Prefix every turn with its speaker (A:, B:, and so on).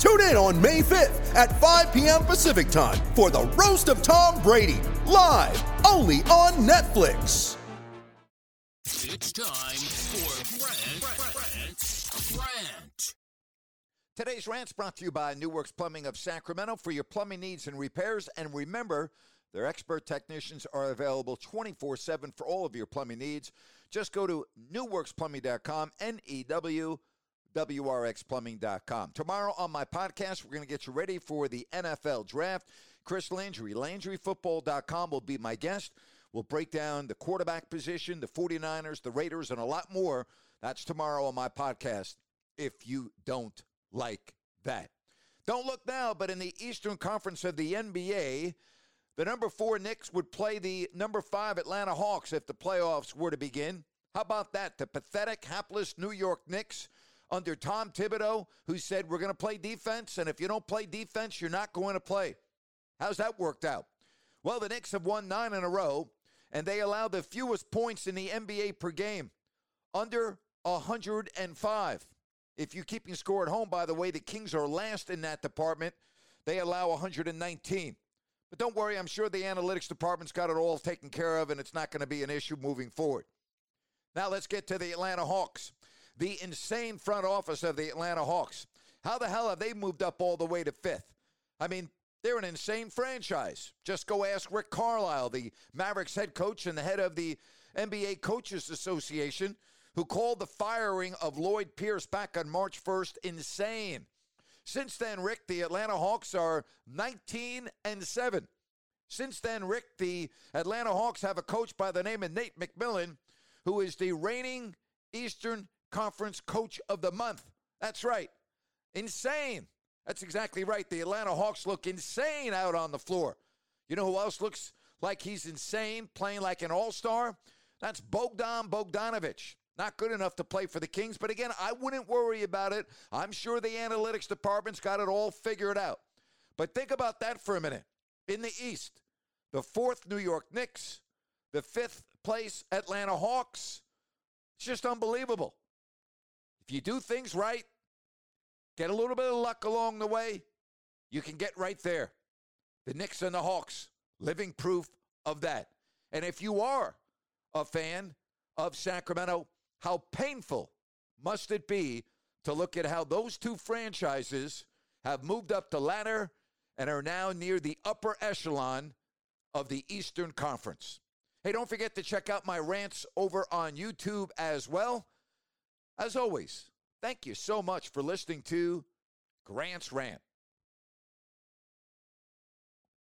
A: Tune in on May 5th at 5 p.m. Pacific time for the Roast of Tom Brady, live only on Netflix.
B: It's time for Grant, Grant, Grant.
C: Today's rant's brought to you by New Works Plumbing of Sacramento for your plumbing needs and repairs. And remember, their expert technicians are available 24 7 for all of your plumbing needs. Just go to newworksplumbing.com, N E W W R X plumbing.com. Tomorrow on my podcast, we're going to get you ready for the NFL draft. Chris Landry, LandryFootball.com will be my guest. We'll break down the quarterback position, the 49ers, the Raiders, and a lot more. That's tomorrow on my podcast if you don't like that. Don't look now, but in the Eastern Conference of the NBA, the number four Knicks would play the number five Atlanta Hawks if the playoffs were to begin. How about that? The pathetic, hapless New York Knicks under Tom Thibodeau, who said, We're going to play defense, and if you don't play defense, you're not going to play. How's that worked out? Well, the Knicks have won nine in a row, and they allow the fewest points in the NBA per game, under 105. If you're keeping score at home, by the way, the Kings are last in that department. They allow 119. But don't worry, I'm sure the analytics department's got it all taken care of, and it's not going to be an issue moving forward. Now let's get to the Atlanta Hawks. The insane front office of the Atlanta Hawks. How the hell have they moved up all the way to fifth? I mean, they're an insane franchise. Just go ask Rick Carlisle, the Mavericks head coach and the head of the NBA Coaches Association, who called the firing of Lloyd Pierce back on March 1st insane. Since then, Rick, the Atlanta Hawks are 19 and 7. Since then, Rick, the Atlanta Hawks have a coach by the name of Nate McMillan, who is the reigning Eastern Conference Coach of the Month. That's right. Insane. That's exactly right. The Atlanta Hawks look insane out on the floor. You know who else looks like he's insane, playing like an all star? That's Bogdan Bogdanovic. Not good enough to play for the Kings, but again, I wouldn't worry about it. I'm sure the analytics department's got it all figured out. But think about that for a minute. In the East, the fourth New York Knicks, the fifth place Atlanta Hawks. It's just unbelievable. If you do things right, get a little bit of luck along the way, you can get right there. The Knicks and the Hawks, living proof of that. And if you are a fan of Sacramento, how painful must it be to look at how those two franchises have moved up the ladder and are now near the upper echelon of the Eastern Conference? Hey, don't forget to check out my rants over on YouTube as well. As always, thank you so much for listening to Grant's Rant.